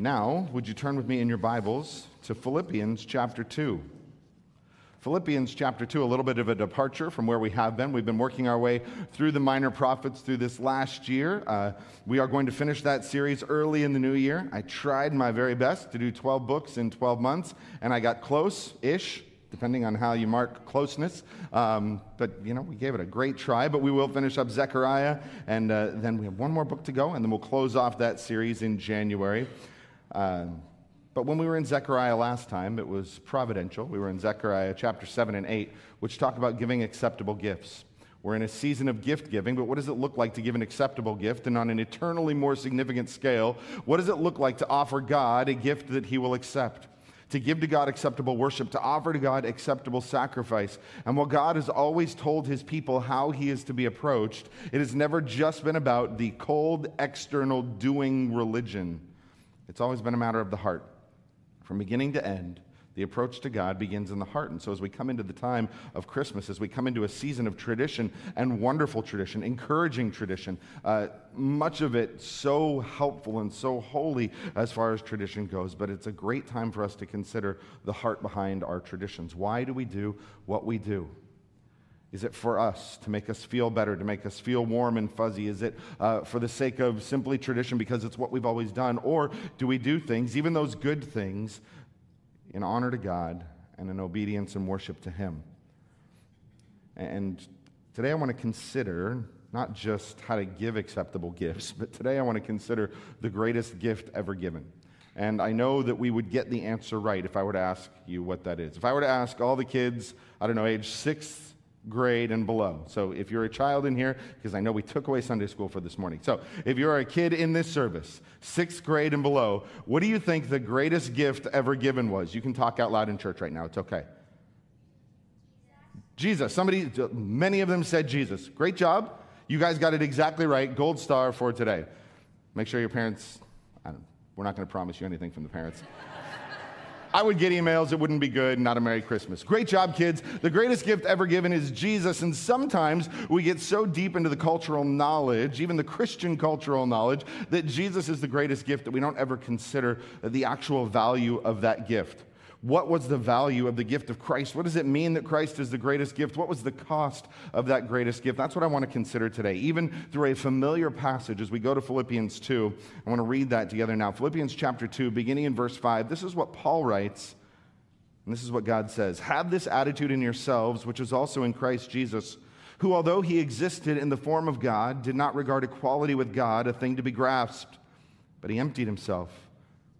And now, would you turn with me in your Bibles to Philippians chapter 2? Philippians chapter 2, a little bit of a departure from where we have been. We've been working our way through the minor prophets through this last year. Uh, we are going to finish that series early in the new year. I tried my very best to do 12 books in 12 months, and I got close ish, depending on how you mark closeness. Um, but, you know, we gave it a great try, but we will finish up Zechariah, and uh, then we have one more book to go, and then we'll close off that series in January. Uh, but when we were in Zechariah last time, it was providential. We were in Zechariah chapter 7 and 8, which talk about giving acceptable gifts. We're in a season of gift giving, but what does it look like to give an acceptable gift? And on an eternally more significant scale, what does it look like to offer God a gift that He will accept? To give to God acceptable worship, to offer to God acceptable sacrifice. And while God has always told His people how He is to be approached, it has never just been about the cold, external doing religion. It's always been a matter of the heart. From beginning to end, the approach to God begins in the heart. And so, as we come into the time of Christmas, as we come into a season of tradition and wonderful tradition, encouraging tradition, uh, much of it so helpful and so holy as far as tradition goes, but it's a great time for us to consider the heart behind our traditions. Why do we do what we do? Is it for us to make us feel better, to make us feel warm and fuzzy? Is it uh, for the sake of simply tradition because it's what we've always done? Or do we do things, even those good things, in honor to God and in obedience and worship to Him? And today I want to consider not just how to give acceptable gifts, but today I want to consider the greatest gift ever given. And I know that we would get the answer right if I were to ask you what that is. If I were to ask all the kids, I don't know, age six grade and below. So if you're a child in here, because I know we took away Sunday school for this morning. So if you're a kid in this service, sixth grade and below, what do you think the greatest gift ever given was? You can talk out loud in church right now. It's okay. Jesus. Somebody, many of them said Jesus. Great job. You guys got it exactly right. Gold star for today. Make sure your parents, we're not going to promise you anything from the parents. I would get emails, it wouldn't be good, not a Merry Christmas. Great job, kids. The greatest gift ever given is Jesus, and sometimes we get so deep into the cultural knowledge, even the Christian cultural knowledge, that Jesus is the greatest gift that we don't ever consider the actual value of that gift. What was the value of the gift of Christ? What does it mean that Christ is the greatest gift? What was the cost of that greatest gift? That's what I want to consider today, even through a familiar passage as we go to Philippians 2. I want to read that together now. Philippians chapter 2, beginning in verse 5. This is what Paul writes, and this is what God says Have this attitude in yourselves, which is also in Christ Jesus, who, although he existed in the form of God, did not regard equality with God a thing to be grasped, but he emptied himself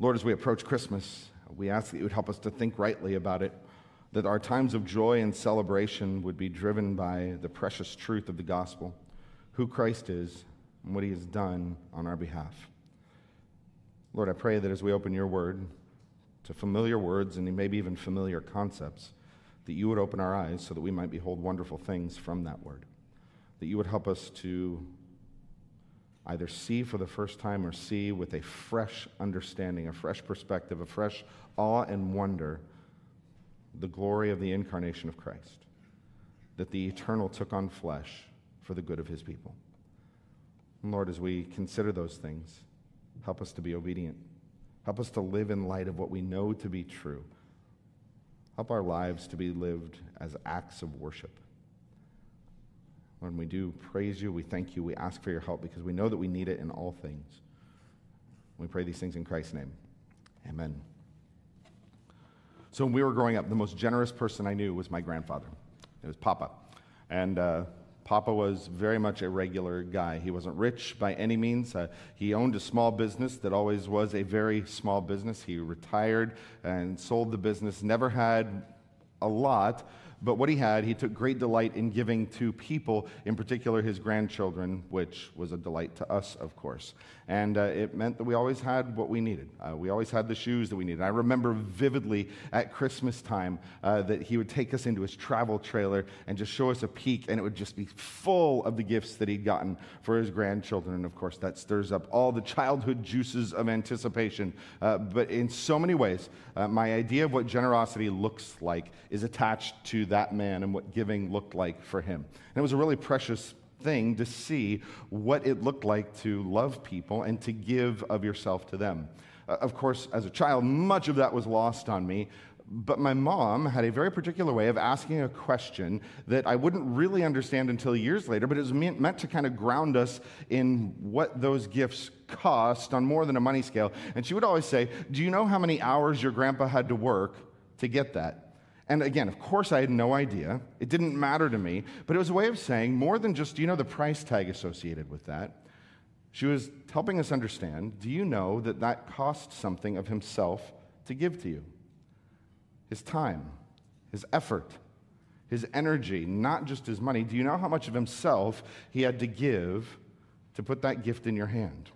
Lord, as we approach Christmas, we ask that you would help us to think rightly about it, that our times of joy and celebration would be driven by the precious truth of the gospel, who Christ is, and what he has done on our behalf. Lord, I pray that as we open your word to familiar words and maybe even familiar concepts, that you would open our eyes so that we might behold wonderful things from that word. That you would help us to either see for the first time or see with a fresh understanding, a fresh perspective, a fresh awe and wonder the glory of the incarnation of Christ, that the eternal took on flesh for the good of his people. And Lord, as we consider those things, help us to be obedient. Help us to live in light of what we know to be true. Help our lives to be lived as acts of worship. Lord, we do praise you. We thank you. We ask for your help because we know that we need it in all things. We pray these things in Christ's name. Amen. So, when we were growing up, the most generous person I knew was my grandfather. It was Papa. And uh, Papa was very much a regular guy. He wasn't rich by any means. Uh, he owned a small business that always was a very small business. He retired and sold the business, never had a lot, but what he had, he took great delight in giving to people, in particular his grandchildren, which was a delight to us, of course. And uh, it meant that we always had what we needed. Uh, we always had the shoes that we needed. I remember vividly at Christmas time uh, that he would take us into his travel trailer and just show us a peek, and it would just be full of the gifts that he'd gotten for his grandchildren. And of course, that stirs up all the childhood juices of anticipation. Uh, but in so many ways, uh, my idea of what generosity looks like is attached to that man and what giving looked like for him. And it was a really precious thing to see what it looked like to love people and to give of yourself to them. Uh, of course, as a child, much of that was lost on me. But my mom had a very particular way of asking a question that I wouldn't really understand until years later, but it was meant to kind of ground us in what those gifts cost on more than a money scale. And she would always say, Do you know how many hours your grandpa had to work to get that? And again, of course, I had no idea. It didn't matter to me, but it was a way of saying more than just, do you know the price tag associated with that? She was helping us understand do you know that that cost something of himself to give to you? His time, his effort, his energy, not just his money. Do you know how much of himself he had to give to put that gift in your hand?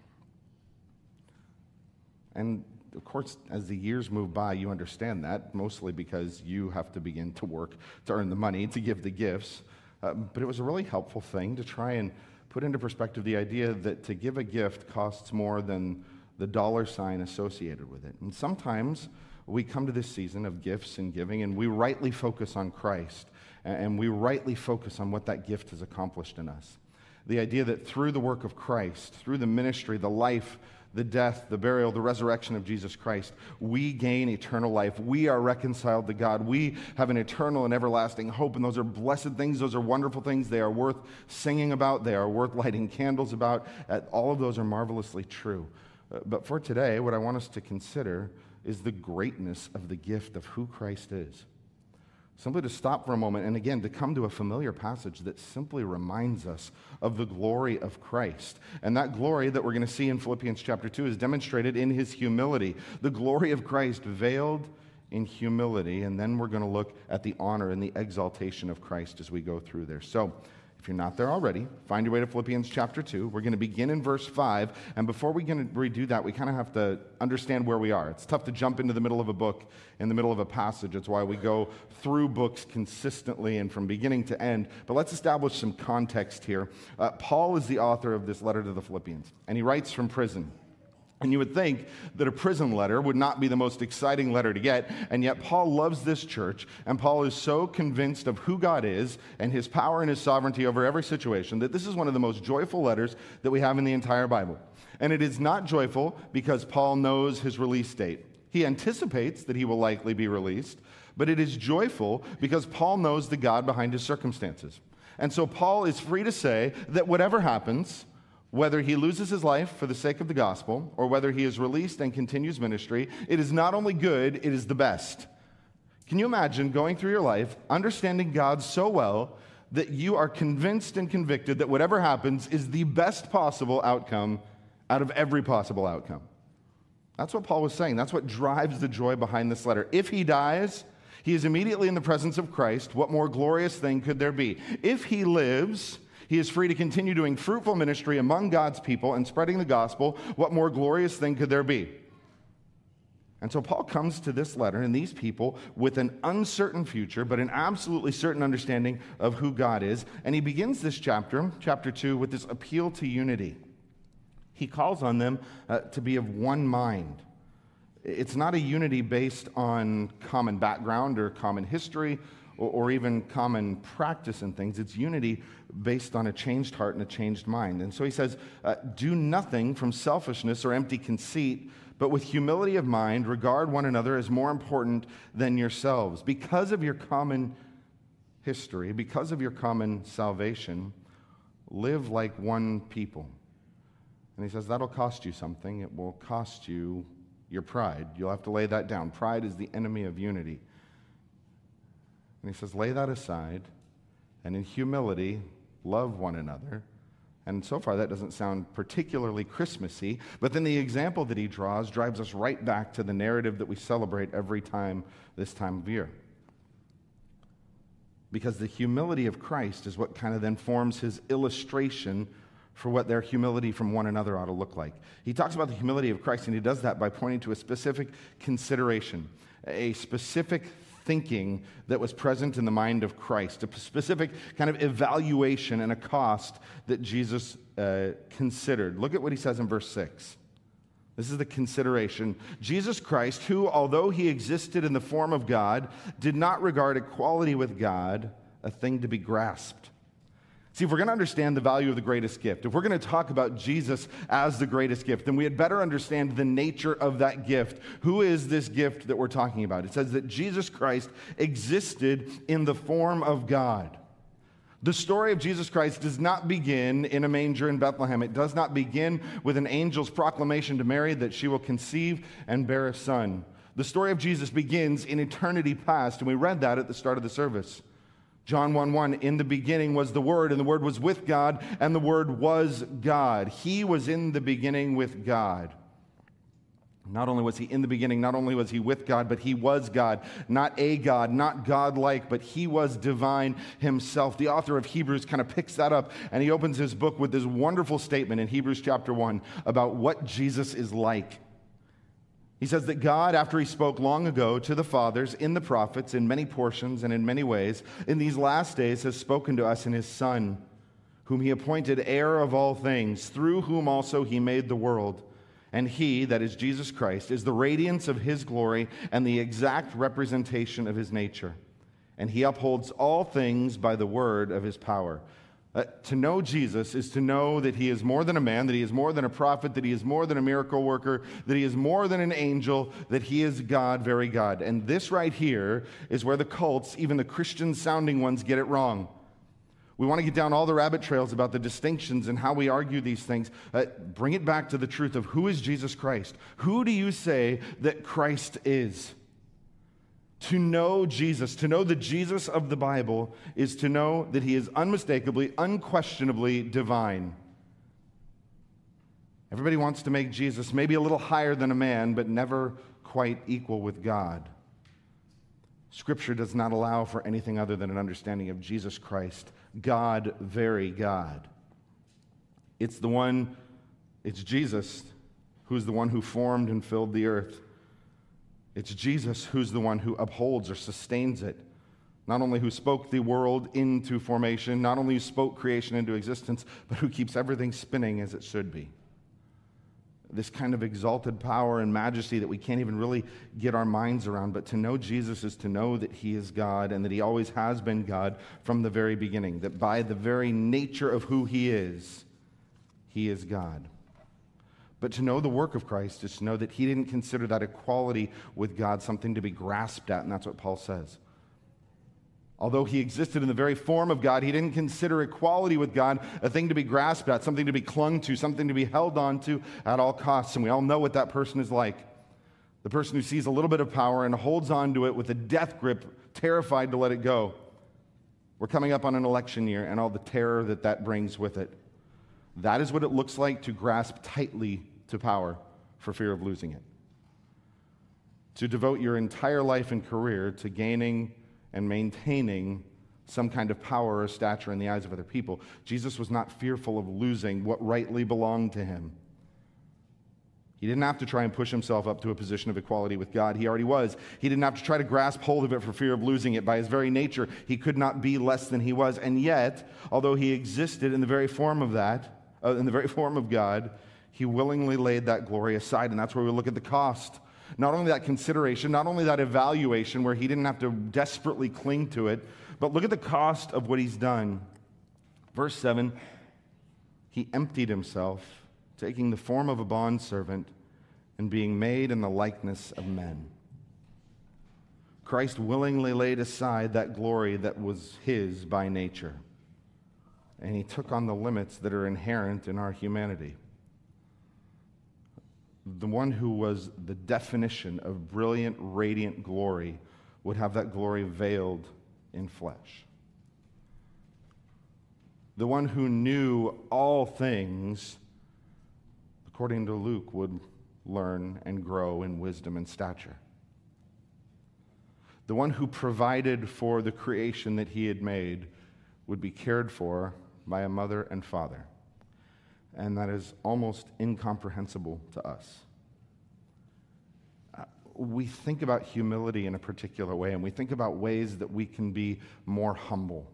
And of course, as the years move by, you understand that, mostly because you have to begin to work to earn the money to give the gifts. Uh, but it was a really helpful thing to try and put into perspective the idea that to give a gift costs more than the dollar sign associated with it. And sometimes we come to this season of gifts and giving, and we rightly focus on Christ, and we rightly focus on what that gift has accomplished in us. The idea that through the work of Christ, through the ministry, the life, the death, the burial, the resurrection of Jesus Christ, we gain eternal life. We are reconciled to God. We have an eternal and everlasting hope. And those are blessed things. Those are wonderful things. They are worth singing about. They are worth lighting candles about. Uh, all of those are marvelously true. Uh, but for today, what I want us to consider is the greatness of the gift of who Christ is. Simply to stop for a moment and again to come to a familiar passage that simply reminds us of the glory of Christ. And that glory that we're going to see in Philippians chapter 2 is demonstrated in his humility. The glory of Christ veiled in humility. And then we're going to look at the honor and the exaltation of Christ as we go through there. So, if you're not there already, find your way to Philippians chapter 2. We're going to begin in verse 5. And before we can redo that, we kind of have to understand where we are. It's tough to jump into the middle of a book in the middle of a passage. It's why we go through books consistently and from beginning to end. But let's establish some context here. Uh, Paul is the author of this letter to the Philippians, and he writes from prison. And you would think that a prison letter would not be the most exciting letter to get, and yet Paul loves this church, and Paul is so convinced of who God is and his power and his sovereignty over every situation that this is one of the most joyful letters that we have in the entire Bible. And it is not joyful because Paul knows his release date. He anticipates that he will likely be released, but it is joyful because Paul knows the God behind his circumstances. And so Paul is free to say that whatever happens, whether he loses his life for the sake of the gospel or whether he is released and continues ministry, it is not only good, it is the best. Can you imagine going through your life, understanding God so well that you are convinced and convicted that whatever happens is the best possible outcome out of every possible outcome? That's what Paul was saying. That's what drives the joy behind this letter. If he dies, he is immediately in the presence of Christ. What more glorious thing could there be? If he lives, he is free to continue doing fruitful ministry among God's people and spreading the gospel. What more glorious thing could there be? And so Paul comes to this letter and these people with an uncertain future, but an absolutely certain understanding of who God is. And he begins this chapter, chapter 2, with this appeal to unity. He calls on them uh, to be of one mind. It's not a unity based on common background or common history or, or even common practice and things. It's unity based on a changed heart and a changed mind. And so he says, uh, Do nothing from selfishness or empty conceit, but with humility of mind, regard one another as more important than yourselves. Because of your common history, because of your common salvation, live like one people. And he says, That'll cost you something. It will cost you your pride. You'll have to lay that down. Pride is the enemy of unity. And he says, lay that aside and in humility love one another. And so far, that doesn't sound particularly Christmassy, but then the example that he draws drives us right back to the narrative that we celebrate every time this time of year. because the humility of Christ is what kind of then forms his illustration for what their humility from one another ought to look like. He talks about the humility of Christ, and he does that by pointing to a specific consideration, a specific thinking that was present in the mind of Christ, a specific kind of evaluation and a cost that Jesus uh, considered. Look at what he says in verse 6. This is the consideration. Jesus Christ, who, although he existed in the form of God, did not regard equality with God a thing to be grasped. See, if we're going to understand the value of the greatest gift, if we're going to talk about Jesus as the greatest gift, then we had better understand the nature of that gift. Who is this gift that we're talking about? It says that Jesus Christ existed in the form of God. The story of Jesus Christ does not begin in a manger in Bethlehem. It does not begin with an angel's proclamation to Mary that she will conceive and bear a son. The story of Jesus begins in eternity past, and we read that at the start of the service. John 1 1, in the beginning was the Word, and the Word was with God, and the Word was God. He was in the beginning with God. Not only was he in the beginning, not only was he with God, but he was God. Not a God, not God like, but he was divine himself. The author of Hebrews kind of picks that up and he opens his book with this wonderful statement in Hebrews chapter 1 about what Jesus is like. He says that God, after he spoke long ago to the fathers in the prophets in many portions and in many ways, in these last days has spoken to us in his Son, whom he appointed heir of all things, through whom also he made the world. And he, that is Jesus Christ, is the radiance of his glory and the exact representation of his nature. And he upholds all things by the word of his power. Uh, to know Jesus is to know that he is more than a man, that he is more than a prophet, that he is more than a miracle worker, that he is more than an angel, that he is God, very God. And this right here is where the cults, even the Christian sounding ones, get it wrong. We want to get down all the rabbit trails about the distinctions and how we argue these things. Uh, bring it back to the truth of who is Jesus Christ? Who do you say that Christ is? To know Jesus, to know the Jesus of the Bible, is to know that he is unmistakably, unquestionably divine. Everybody wants to make Jesus maybe a little higher than a man, but never quite equal with God. Scripture does not allow for anything other than an understanding of Jesus Christ, God, very God. It's the one, it's Jesus who's the one who formed and filled the earth. It's Jesus who's the one who upholds or sustains it. Not only who spoke the world into formation, not only who spoke creation into existence, but who keeps everything spinning as it should be this kind of exalted power and majesty that we can't even really get our minds around. But to know Jesus is to know that he is God and that he always has been God from the very beginning, that by the very nature of who he is, he is God. But to know the work of Christ is to know that he didn't consider that equality with God something to be grasped at, and that's what Paul says. Although he existed in the very form of God, he didn't consider equality with God a thing to be grasped at, something to be clung to, something to be held on to at all costs. And we all know what that person is like. The person who sees a little bit of power and holds on to it with a death grip, terrified to let it go. We're coming up on an election year and all the terror that that brings with it. That is what it looks like to grasp tightly to power for fear of losing it. To devote your entire life and career to gaining and maintaining some kind of power or stature in the eyes of other people. Jesus was not fearful of losing what rightly belonged to him. He didn't have to try and push himself up to a position of equality with God. He already was. He didn't have to try to grasp hold of it for fear of losing it. By his very nature, he could not be less than he was. And yet, although he existed in the very form of that, uh, in the very form of God, he willingly laid that glory aside. And that's where we look at the cost not only that consideration, not only that evaluation where he didn't have to desperately cling to it, but look at the cost of what he's done. Verse 7 He emptied himself, taking the form of a bondservant and being made in the likeness of men. Christ willingly laid aside that glory that was his by nature, and he took on the limits that are inherent in our humanity the one who was the definition of brilliant, radiant glory would have that glory veiled in flesh. The one who knew all things, according to Luke, would learn and grow in wisdom and stature. the one who provided for the creation that he had made, would be cared for by a mother and father. And that is almost incomprehensible to us. Uh, we think about humility in a particular way, and we think about ways that we can be more humble.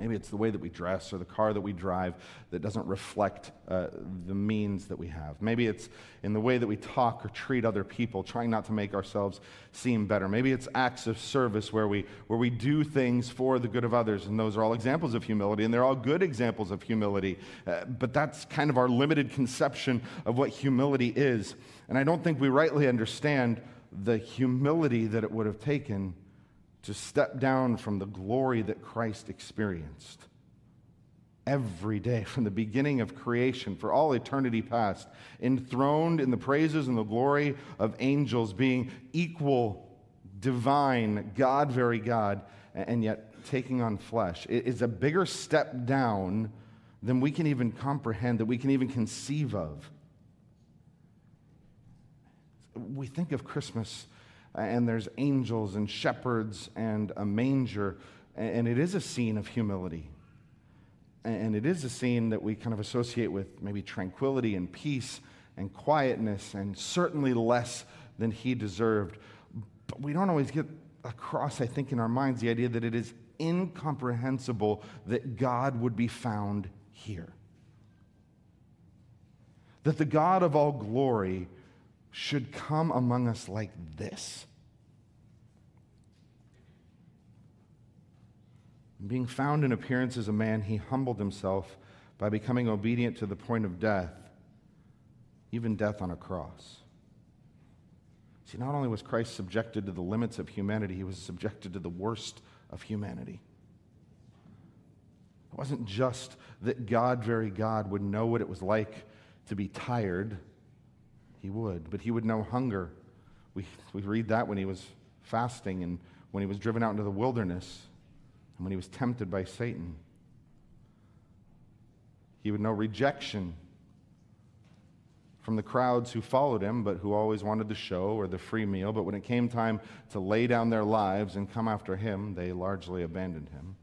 Maybe it's the way that we dress or the car that we drive that doesn't reflect uh, the means that we have. Maybe it's in the way that we talk or treat other people, trying not to make ourselves seem better. Maybe it's acts of service where we, where we do things for the good of others, and those are all examples of humility, and they're all good examples of humility. Uh, but that's kind of our limited conception of what humility is. And I don't think we rightly understand the humility that it would have taken to step down from the glory that Christ experienced every day from the beginning of creation for all eternity past, enthroned in the praises and the glory of angels, being equal, divine, God, very God, and yet taking on flesh. It is a bigger step down than we can even comprehend, that we can even conceive of. We think of Christmas and there's angels and shepherds and a manger. And it is a scene of humility. And it is a scene that we kind of associate with maybe tranquility and peace and quietness, and certainly less than he deserved. But we don't always get across, I think, in our minds the idea that it is incomprehensible that God would be found here. That the God of all glory should come among us like this. Being found in appearance as a man, he humbled himself by becoming obedient to the point of death, even death on a cross. See, not only was Christ subjected to the limits of humanity, he was subjected to the worst of humanity. It wasn't just that God, very God, would know what it was like to be tired he would. But he would know hunger. We, we read that when he was fasting and when he was driven out into the wilderness and when he was tempted by Satan. He would know rejection from the crowds who followed him, but who always wanted the show or the free meal. But when it came time to lay down their lives and come after him, they largely abandoned him.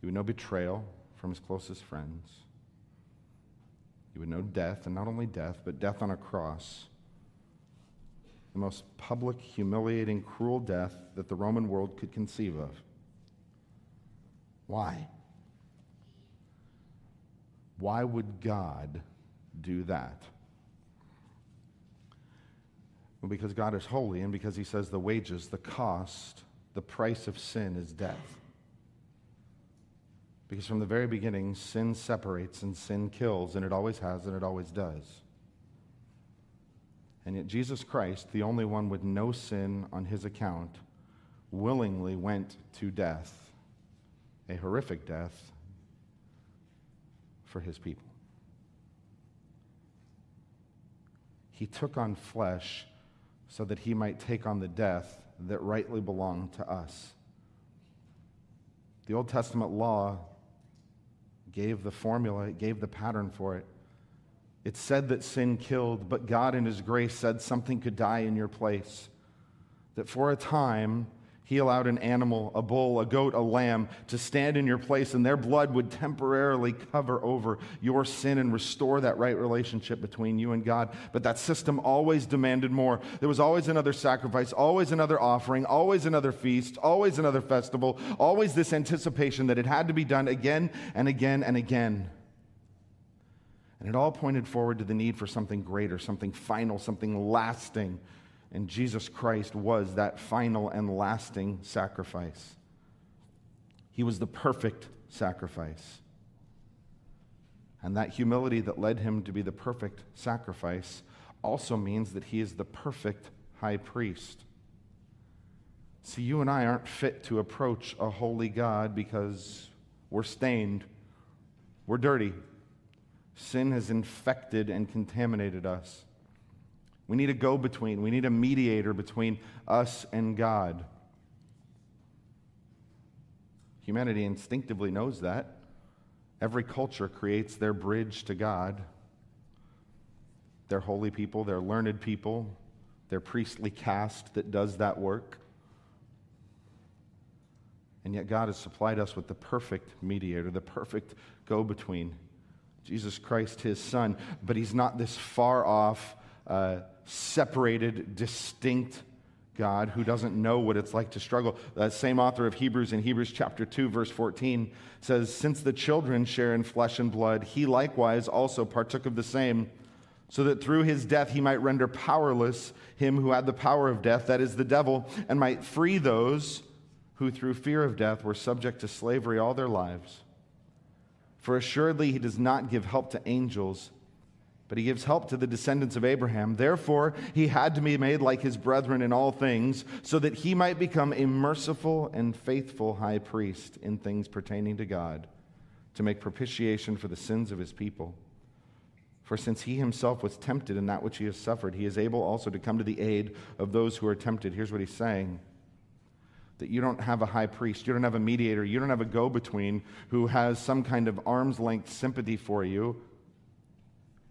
He would know betrayal from his closest friends. He would know death, and not only death, but death on a cross. The most public, humiliating, cruel death that the Roman world could conceive of. Why? Why would God do that? Well, because God is holy, and because He says the wages, the cost, the price of sin is death. Because from the very beginning, sin separates and sin kills, and it always has and it always does. And yet, Jesus Christ, the only one with no sin on his account, willingly went to death, a horrific death, for his people. He took on flesh so that he might take on the death that rightly belonged to us. The Old Testament law gave the formula, it gave the pattern for it. It said that sin killed, but God in His grace said something could die in your place. That for a time, he allowed an animal, a bull, a goat, a lamb, to stand in your place, and their blood would temporarily cover over your sin and restore that right relationship between you and God. But that system always demanded more. There was always another sacrifice, always another offering, always another feast, always another festival, always this anticipation that it had to be done again and again and again. And it all pointed forward to the need for something greater, something final, something lasting and Jesus Christ was that final and lasting sacrifice. He was the perfect sacrifice. And that humility that led him to be the perfect sacrifice also means that he is the perfect high priest. See, you and I aren't fit to approach a holy God because we're stained, we're dirty. Sin has infected and contaminated us. We need a go between, we need a mediator between us and God. Humanity instinctively knows that. Every culture creates their bridge to God. Their holy people, their learned people, their priestly caste that does that work. And yet, God has supplied us with the perfect mediator, the perfect go between, Jesus Christ, his son. But he's not this far off, uh, separated, distinct God who doesn't know what it's like to struggle. That same author of Hebrews in Hebrews chapter 2, verse 14 says, Since the children share in flesh and blood, he likewise also partook of the same, so that through his death he might render powerless him who had the power of death, that is the devil, and might free those who through fear of death were subject to slavery all their lives. For assuredly he does not give help to angels but he gives help to the descendants of Abraham. Therefore, he had to be made like his brethren in all things, so that he might become a merciful and faithful high priest in things pertaining to God, to make propitiation for the sins of his people. For since he himself was tempted in that which he has suffered, he is able also to come to the aid of those who are tempted. Here's what he's saying that you don't have a high priest, you don't have a mediator, you don't have a go between who has some kind of arm's length sympathy for you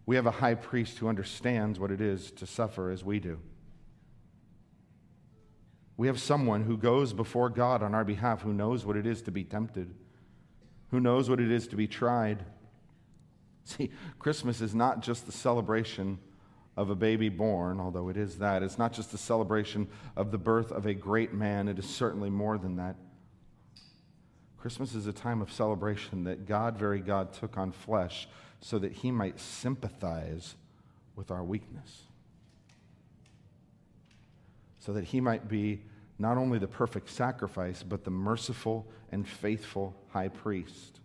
we have a high priest who understands what it is to suffer as we do. We have someone who goes before God on our behalf who knows what it is to be tempted, who knows what it is to be tried. See, Christmas is not just the celebration of a baby born, although it is that. It's not just the celebration of the birth of a great man, it is certainly more than that. Christmas is a time of celebration that God, very God, took on flesh so that he might sympathize with our weakness. So that he might be not only the perfect sacrifice, but the merciful and faithful high priest.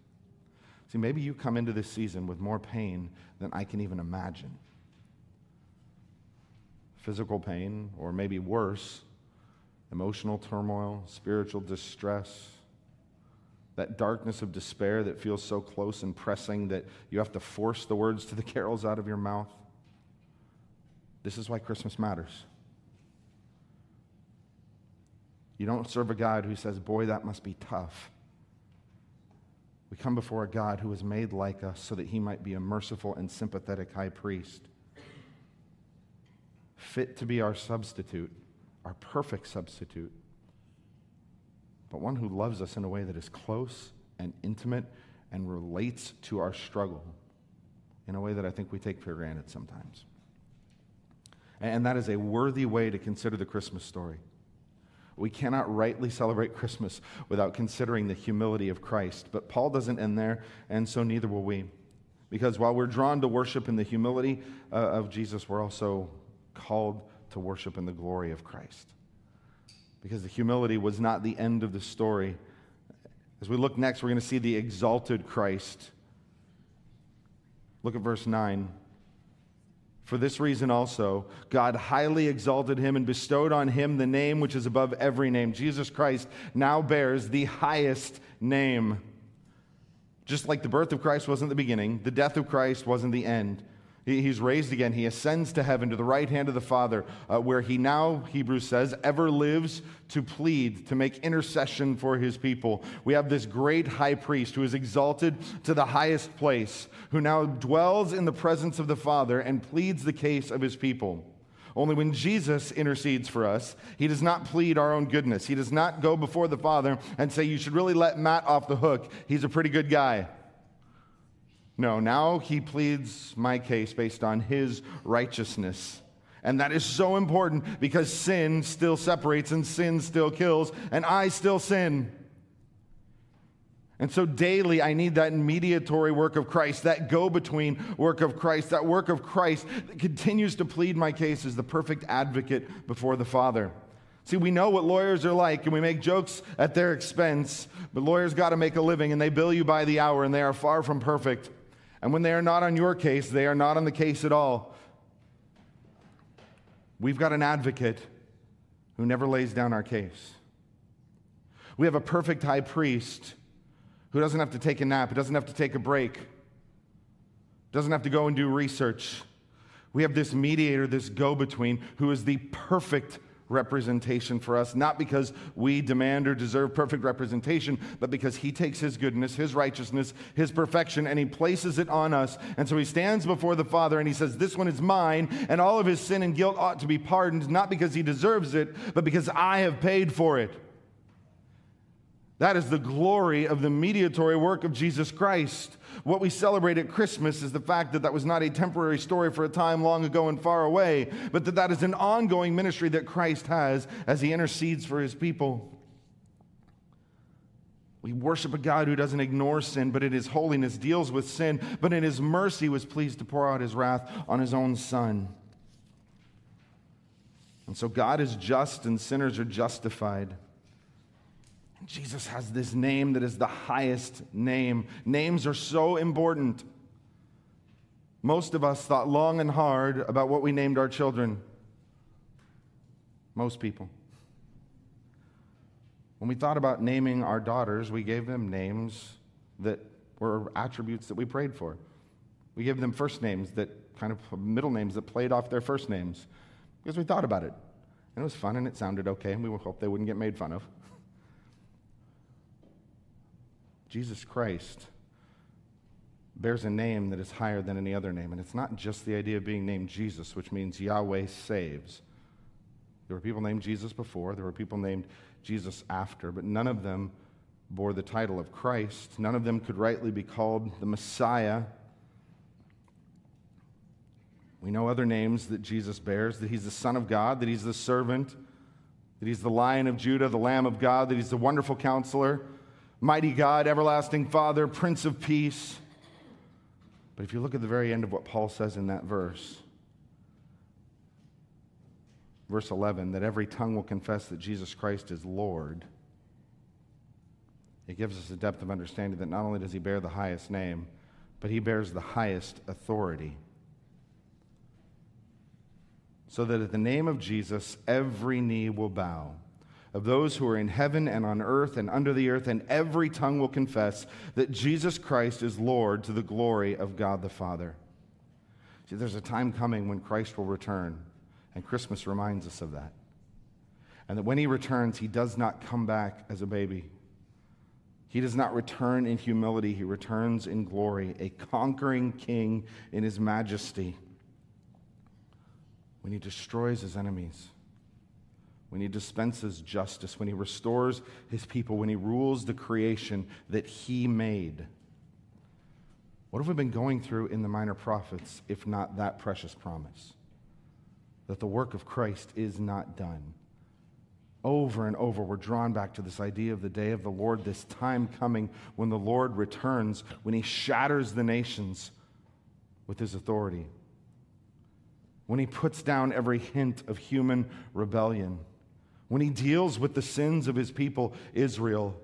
See, maybe you come into this season with more pain than I can even imagine physical pain, or maybe worse, emotional turmoil, spiritual distress that darkness of despair that feels so close and pressing that you have to force the words to the carols out of your mouth. This is why Christmas matters. You don't serve a God who says, Boy, that must be tough. We come before a God who is made like us so that he might be a merciful and sympathetic high priest, fit to be our substitute, our perfect substitute but one who loves us in a way that is close and intimate and relates to our struggle in a way that I think we take for granted sometimes. And that is a worthy way to consider the Christmas story. We cannot rightly celebrate Christmas without considering the humility of Christ. But Paul doesn't end there, and so neither will we. Because while we're drawn to worship in the humility uh, of Jesus, we're also called to worship in the glory of Christ because the humility was not the end of the story. As we look next, we're going to see the exalted Christ. Look at verse 9. For this reason also, God highly exalted him and bestowed on him the name which is above every name. Jesus Christ now bears the highest name. Just like the birth of Christ wasn't the beginning, the death of Christ wasn't the end. He's raised again. He ascends to heaven to the right hand of the Father, uh, where he now, Hebrews says, ever lives to plead, to make intercession for his people. We have this great high priest who is exalted to the highest place, who now dwells in the presence of the Father and pleads the case of his people. Only when Jesus intercedes for us, he does not plead our own goodness. He does not go before the Father and say, You should really let Matt off the hook. He's a pretty good guy. No, now he pleads my case based on his righteousness. And that is so important because sin still separates and sin still kills, and I still sin. And so daily, I need that mediatory work of Christ, that go between work of Christ, that work of Christ that continues to plead my case as the perfect advocate before the Father. See, we know what lawyers are like, and we make jokes at their expense, but lawyers got to make a living, and they bill you by the hour, and they are far from perfect. And when they are not on your case, they are not on the case at all. We've got an advocate who never lays down our case. We have a perfect high priest who doesn't have to take a nap, doesn't have to take a break, doesn't have to go and do research. We have this mediator, this go between, who is the perfect representation for us, not because we demand or deserve perfect representation, but because He takes His goodness, His righteousness, His perfection, and He places it on us. And so He stands before the Father and He says, This one is mine, and all of His sin and guilt ought to be pardoned, not because He deserves it, but because I have paid for it. That is the glory of the mediatory work of Jesus Christ. What we celebrate at Christmas is the fact that that was not a temporary story for a time long ago and far away, but that that is an ongoing ministry that Christ has as he intercedes for his people. We worship a God who doesn't ignore sin, but in his holiness deals with sin, but in his mercy was pleased to pour out his wrath on his own son. And so God is just and sinners are justified. Jesus has this name that is the highest name. Names are so important. Most of us thought long and hard about what we named our children. Most people. When we thought about naming our daughters, we gave them names that were attributes that we prayed for. We gave them first names that kind of middle names that played off their first names because we thought about it. And it was fun and it sounded okay, and we would hope they wouldn't get made fun of. Jesus Christ bears a name that is higher than any other name. And it's not just the idea of being named Jesus, which means Yahweh saves. There were people named Jesus before, there were people named Jesus after, but none of them bore the title of Christ. None of them could rightly be called the Messiah. We know other names that Jesus bears that he's the Son of God, that he's the servant, that he's the Lion of Judah, the Lamb of God, that he's the wonderful counselor, mighty God, everlasting Father, Prince of Peace. But if you look at the very end of what Paul says in that verse, verse 11, that every tongue will confess that Jesus Christ is Lord, it gives us a depth of understanding that not only does he bear the highest name, but he bears the highest authority. So that at the name of Jesus, every knee will bow of those who are in heaven and on earth and under the earth, and every tongue will confess that Jesus Christ is Lord to the glory of God the Father. See, there's a time coming when Christ will return. And Christmas reminds us of that. And that when he returns, he does not come back as a baby. He does not return in humility, he returns in glory, a conquering king in his majesty. When he destroys his enemies, when he dispenses justice, when he restores his people, when he rules the creation that he made. What have we been going through in the minor prophets if not that precious promise? that the work of Christ is not done. Over and over, we're drawn back to this idea of the day of the Lord, this time coming when the Lord returns, when he shatters the nations with his authority, when he puts down every hint of human rebellion, when he deals with the sins of his people, Israel,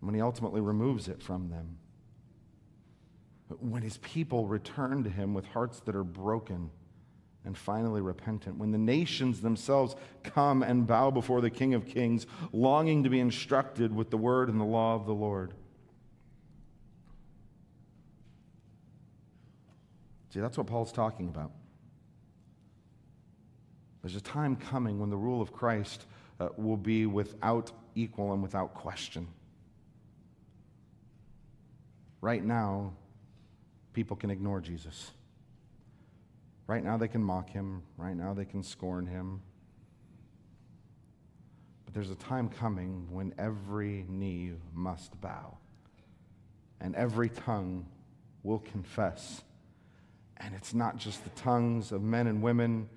when he ultimately removes it from them. When his people return to him with hearts that are broken and finally repentant. When the nations themselves come and bow before the King of Kings, longing to be instructed with the word and the law of the Lord. See, that's what Paul's talking about. There's a time coming when the rule of Christ uh, will be without equal and without question. Right now, people can ignore Jesus. Right now, they can mock him. Right now, they can scorn him. But there's a time coming when every knee must bow and every tongue will confess. And it's not just the tongues of men and women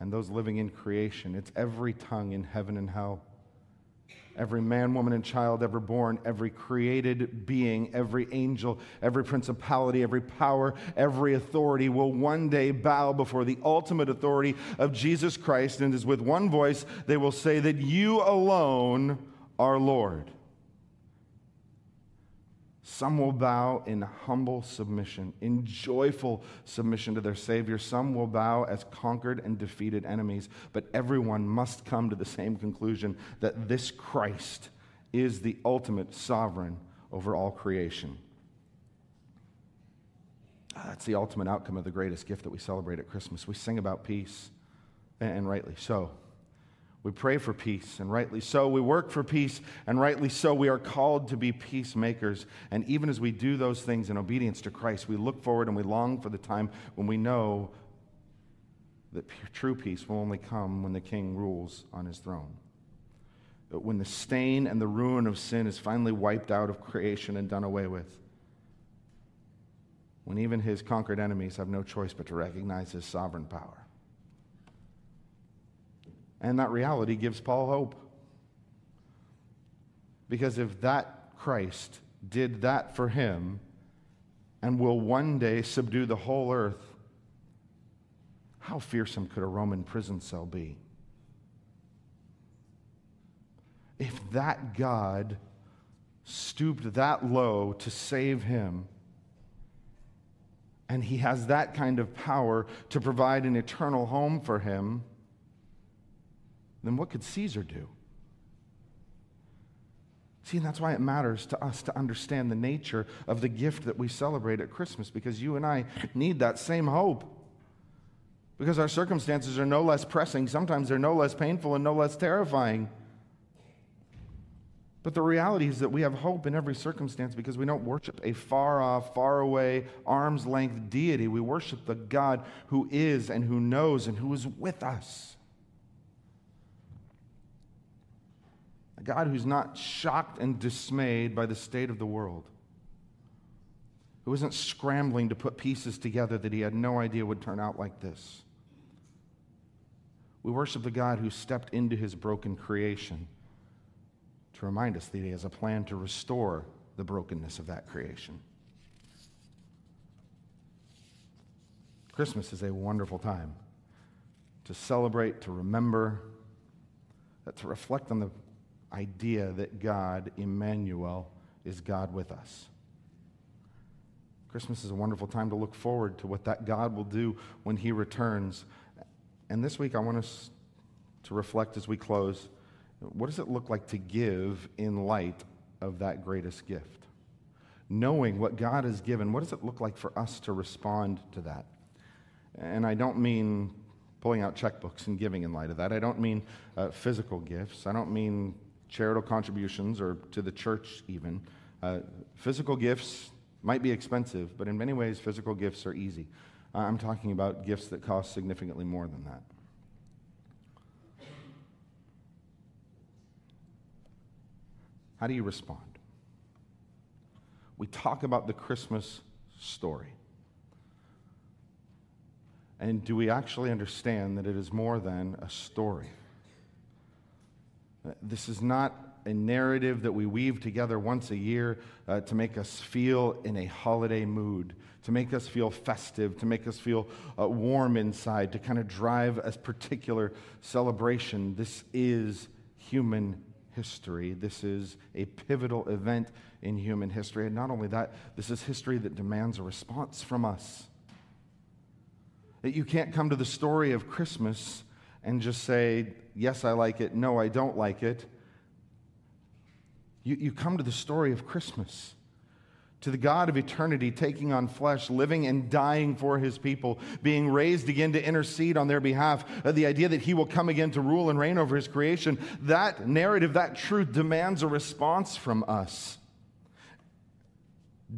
and those living in creation, it's every tongue in heaven and hell every man, woman, and child ever born, every created being, every angel, every principality, every power, every authority will one day bow before the ultimate authority of Jesus Christ. And as with one voice, they will say that you alone are Lord. Some will bow in humble submission, in joyful submission to their Savior. Some will bow as conquered and defeated enemies. But everyone must come to the same conclusion that this Christ is the ultimate sovereign over all creation. Ah, that's the ultimate outcome of the greatest gift that we celebrate at Christmas. We sing about peace, and rightly so. We pray for peace, and rightly so. We work for peace, and rightly so. We are called to be peacemakers. And even as we do those things in obedience to Christ, we look forward and we long for the time when we know that true peace will only come when the King rules on his throne. when the stain and the ruin of sin is finally wiped out of creation and done away with. When even his conquered enemies have no choice but to recognize his sovereign power. And that reality gives Paul hope. Because if that Christ did that for him and will one day subdue the whole earth, how fearsome could a Roman prison cell be? If that God stooped that low to save him, and he has that kind of power to provide an eternal home for him, then what could Caesar do? See, and that's why it matters to us to understand the nature of the gift that we celebrate at Christmas, because you and I need that same hope. Because our circumstances are no less pressing, sometimes they're no less painful and no less terrifying. But the reality is that we have hope in every circumstance because we don't worship a far off, far away, arm's length deity. We worship the God who is and who knows and who is with us. A God who's not shocked and dismayed by the state of the world, who isn't scrambling to put pieces together that he had no idea would turn out like this. We worship the God who stepped into his broken creation to remind us that he has a plan to restore the brokenness of that creation. Christmas is a wonderful time to celebrate, to remember, to reflect on the idea that God, Emmanuel, is God with us. Christmas is a wonderful time to look forward to what that God will do when He returns. And this week, I want us to reflect as we close what does it look like to give in light of that greatest gift? Knowing what God has given, what does it look like for us to respond to that? And I don't mean pulling out checkbooks and giving in light of that. I don't mean uh, physical gifts. I don't mean charitable contributions or to the church, even. Uh, physical gifts might be expensive, but in many ways, physical gifts are easy. I'm talking about gifts that cost significantly more than that. How do you respond? We talk about the Christmas story. And do we actually understand that it is more than a story? This is not a narrative that we weave together once a year uh, to make us feel in a holiday mood, to make us feel festive, to make us feel uh, warm inside, to kind of drive a particular celebration. This is human history. This is a pivotal event in human history. And not only that, this is history that demands a response from us. That you can't come to the story of Christmas and just say, yes, I like it, no, I don't like it. You, you come to the story of Christmas, to the God of eternity taking on flesh, living and dying for his people, being raised again to intercede on their behalf, uh, the idea that he will come again to rule and reign over his creation. That narrative, that truth demands a response from us.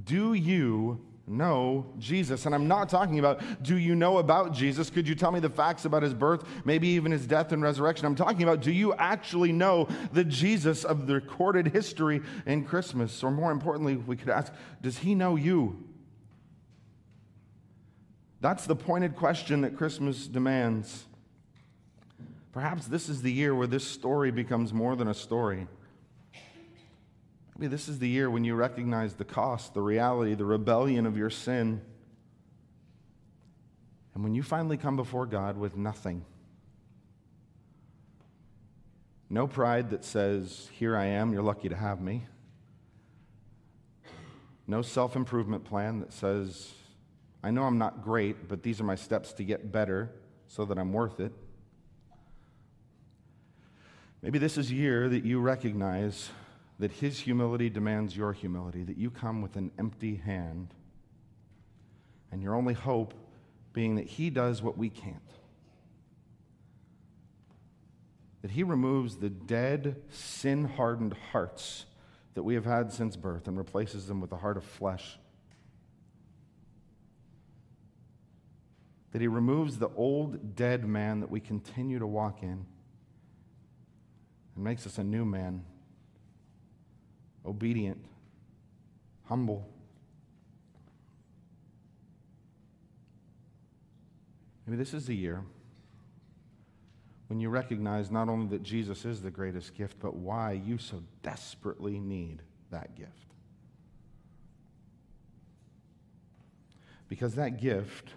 Do you know Jesus. And I'm not talking about, do you know about Jesus? Could you tell me the facts about his birth, maybe even his death and resurrection? I'm talking about, do you actually know the Jesus of the recorded history in Christmas? Or more importantly, we could ask, does he know you? That's the pointed question that Christmas demands. Perhaps this is the year where this story becomes more than a story. Maybe this is the year when you recognize the cost, the reality, the rebellion of your sin. And when you finally come before God with nothing, no pride that says, Here I am, you're lucky to have me. No self improvement plan that says, I know I'm not great, but these are my steps to get better so that I'm worth it. Maybe this is year that you recognize that his humility demands your humility, that you come with an empty hand, and your only hope being that he does what we can't. That he removes the dead, sin hardened hearts that we have had since birth and replaces them with a heart of flesh. That he removes the old, dead man that we continue to walk in and makes us a new man, obedient, humble. Maybe this is the year when you recognize not only that Jesus is the greatest gift, but why you so desperately need that gift. Because that gift,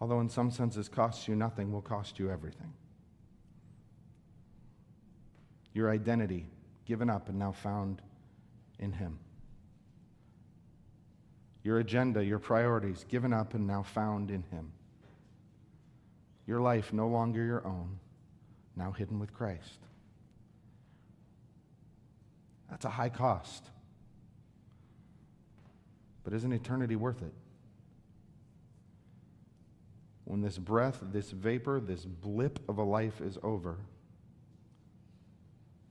although in some senses costs you nothing, will cost you everything. Your identity given up and now found in Him. Your agenda, your priorities given up and now found in Him. Your life no longer your own, now hidden with Christ. That's a high cost. But isn't eternity worth it? When this breath, this vapor, this blip of a life is over,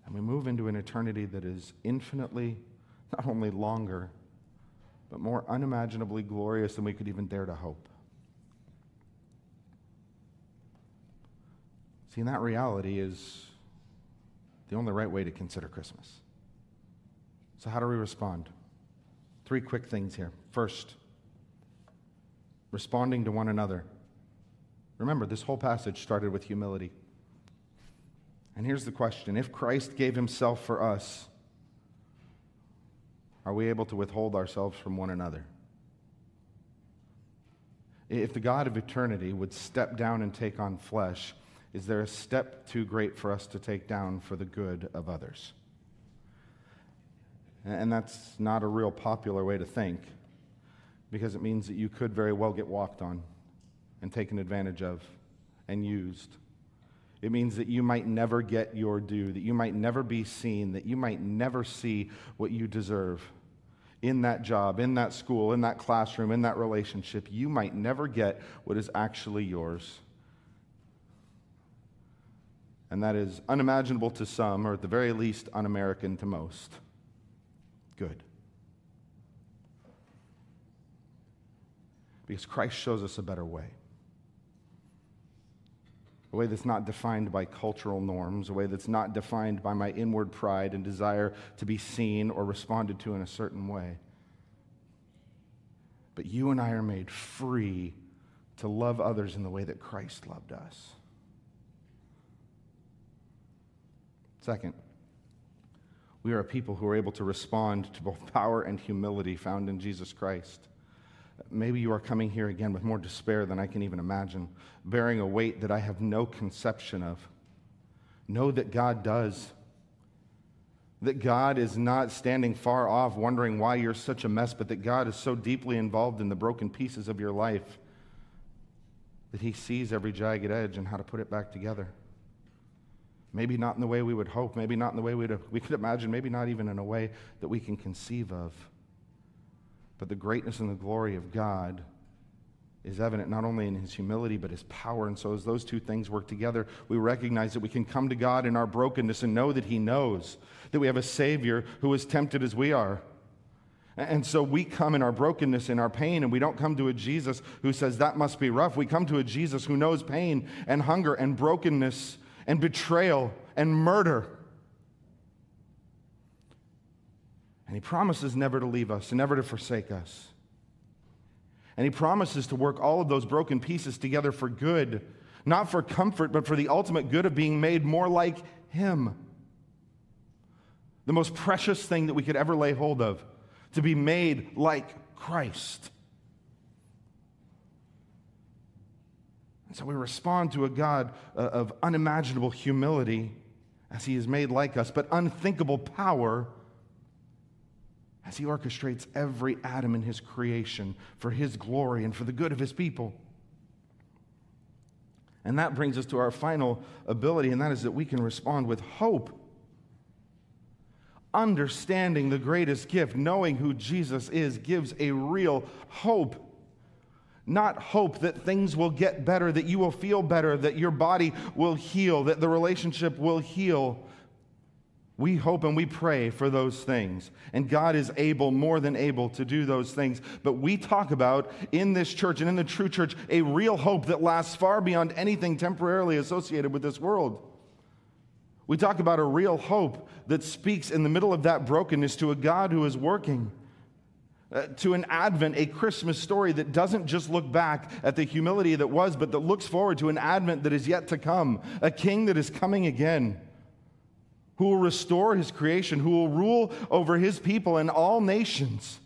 and we move into an eternity that is infinitely, not only longer, but more unimaginably glorious than we could even dare to hope. See, and that reality is the only right way to consider Christmas. So, how do we respond? Three quick things here. First, responding to one another. Remember, this whole passage started with humility. And here's the question If Christ gave himself for us, are we able to withhold ourselves from one another? If the God of eternity would step down and take on flesh, is there a step too great for us to take down for the good of others? And that's not a real popular way to think because it means that you could very well get walked on and taken advantage of and used. It means that you might never get your due, that you might never be seen, that you might never see what you deserve in that job, in that school, in that classroom, in that relationship. You might never get what is actually yours and that is unimaginable to some, or at the very least, un American to most. Good. Because Christ shows us a better way. A way that's not defined by cultural norms, a way that's not defined by my inward pride and desire to be seen or responded to in a certain way. But you and I are made free to love others in the way that Christ loved us. Second, we are a people who are able to respond to both power and humility found in Jesus Christ. Maybe you are coming here again with more despair than I can even imagine, bearing a weight that I have no conception of. Know that God does. That God is not standing far off wondering why you're such a mess, but that God is so deeply involved in the broken pieces of your life that He sees every jagged edge and how to put it back together. Maybe not in the way we would hope, maybe not in the way we could imagine, maybe not even in a way that we can conceive of. But the greatness and the glory of God is evident not only in his humility, but his power. And so, as those two things work together, we recognize that we can come to God in our brokenness and know that he knows that we have a Savior who is tempted as we are. And so we come in our brokenness, in our pain, and we don't come to a Jesus who says that must be rough. We come to a Jesus who knows pain and hunger and brokenness and betrayal and murder. And he promises never to leave us and never to forsake us. And he promises to work all of those broken pieces together for good, not for comfort, but for the ultimate good of being made more like him. The most precious thing that we could ever lay hold of, to be made like Christ. And so we respond to a God uh, of unimaginable humility as he is made like us, but unthinkable power as he orchestrates every atom in his creation for his glory and for the good of his people. And that brings us to our final ability, and that is that we can respond with hope. Understanding the greatest gift, knowing who Jesus is, gives a real hope not hope that things will get better, that you will feel better, that your body will heal, that the relationship will heal. We hope and we pray for those things. And God is able, more than able, to do those things. But we talk about in this church and in the true church a real hope that lasts far beyond anything temporarily associated with this world. We talk about a real hope that speaks in the middle of that brokenness to a God who is working. Uh, to an Advent, a Christmas story that doesn't just look back at the humility that was, but that looks forward to an Advent that is yet to come, a king that is coming again, who will restore his creation, who will rule over his people and all nations,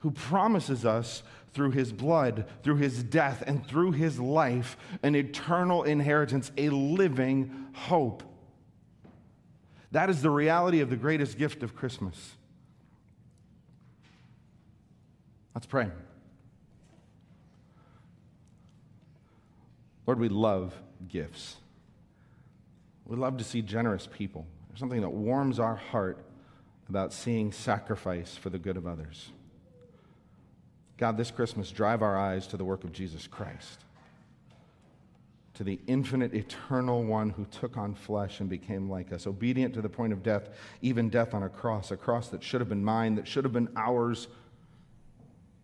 who promises us through his blood, through his death, and through his life an eternal inheritance, a living hope. That is the reality of the greatest gift of Christmas. Let's pray. Lord, we love gifts. We love to see generous people. There's something that warms our heart about seeing sacrifice for the good of others. God, this Christmas, drive our eyes to the work of Jesus Christ, to the infinite, eternal one who took on flesh and became like us, obedient to the point of death, even death on a cross, a cross that should have been mine, that should have been ours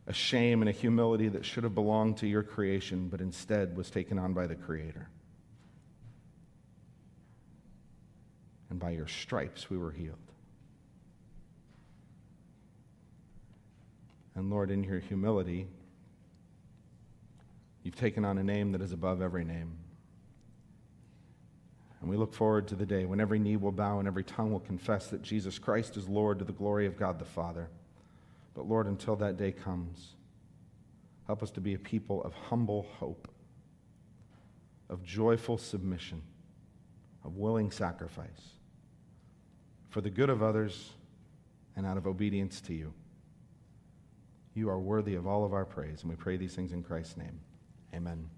a shame and a humility that should have belonged to your creation, but instead was taken on by the Creator. And by your stripes we were healed. And Lord, in your humility, you've taken on a name that is above every name. And we look forward to the day when every knee will bow and every tongue will confess that Jesus Christ is Lord to the glory of God the Father. But Lord, until that day comes, help us to be a people of humble hope, of joyful submission, of willing sacrifice for the good of others and out of obedience to you. You are worthy of all of our praise, and we pray these things in Christ's name. Amen.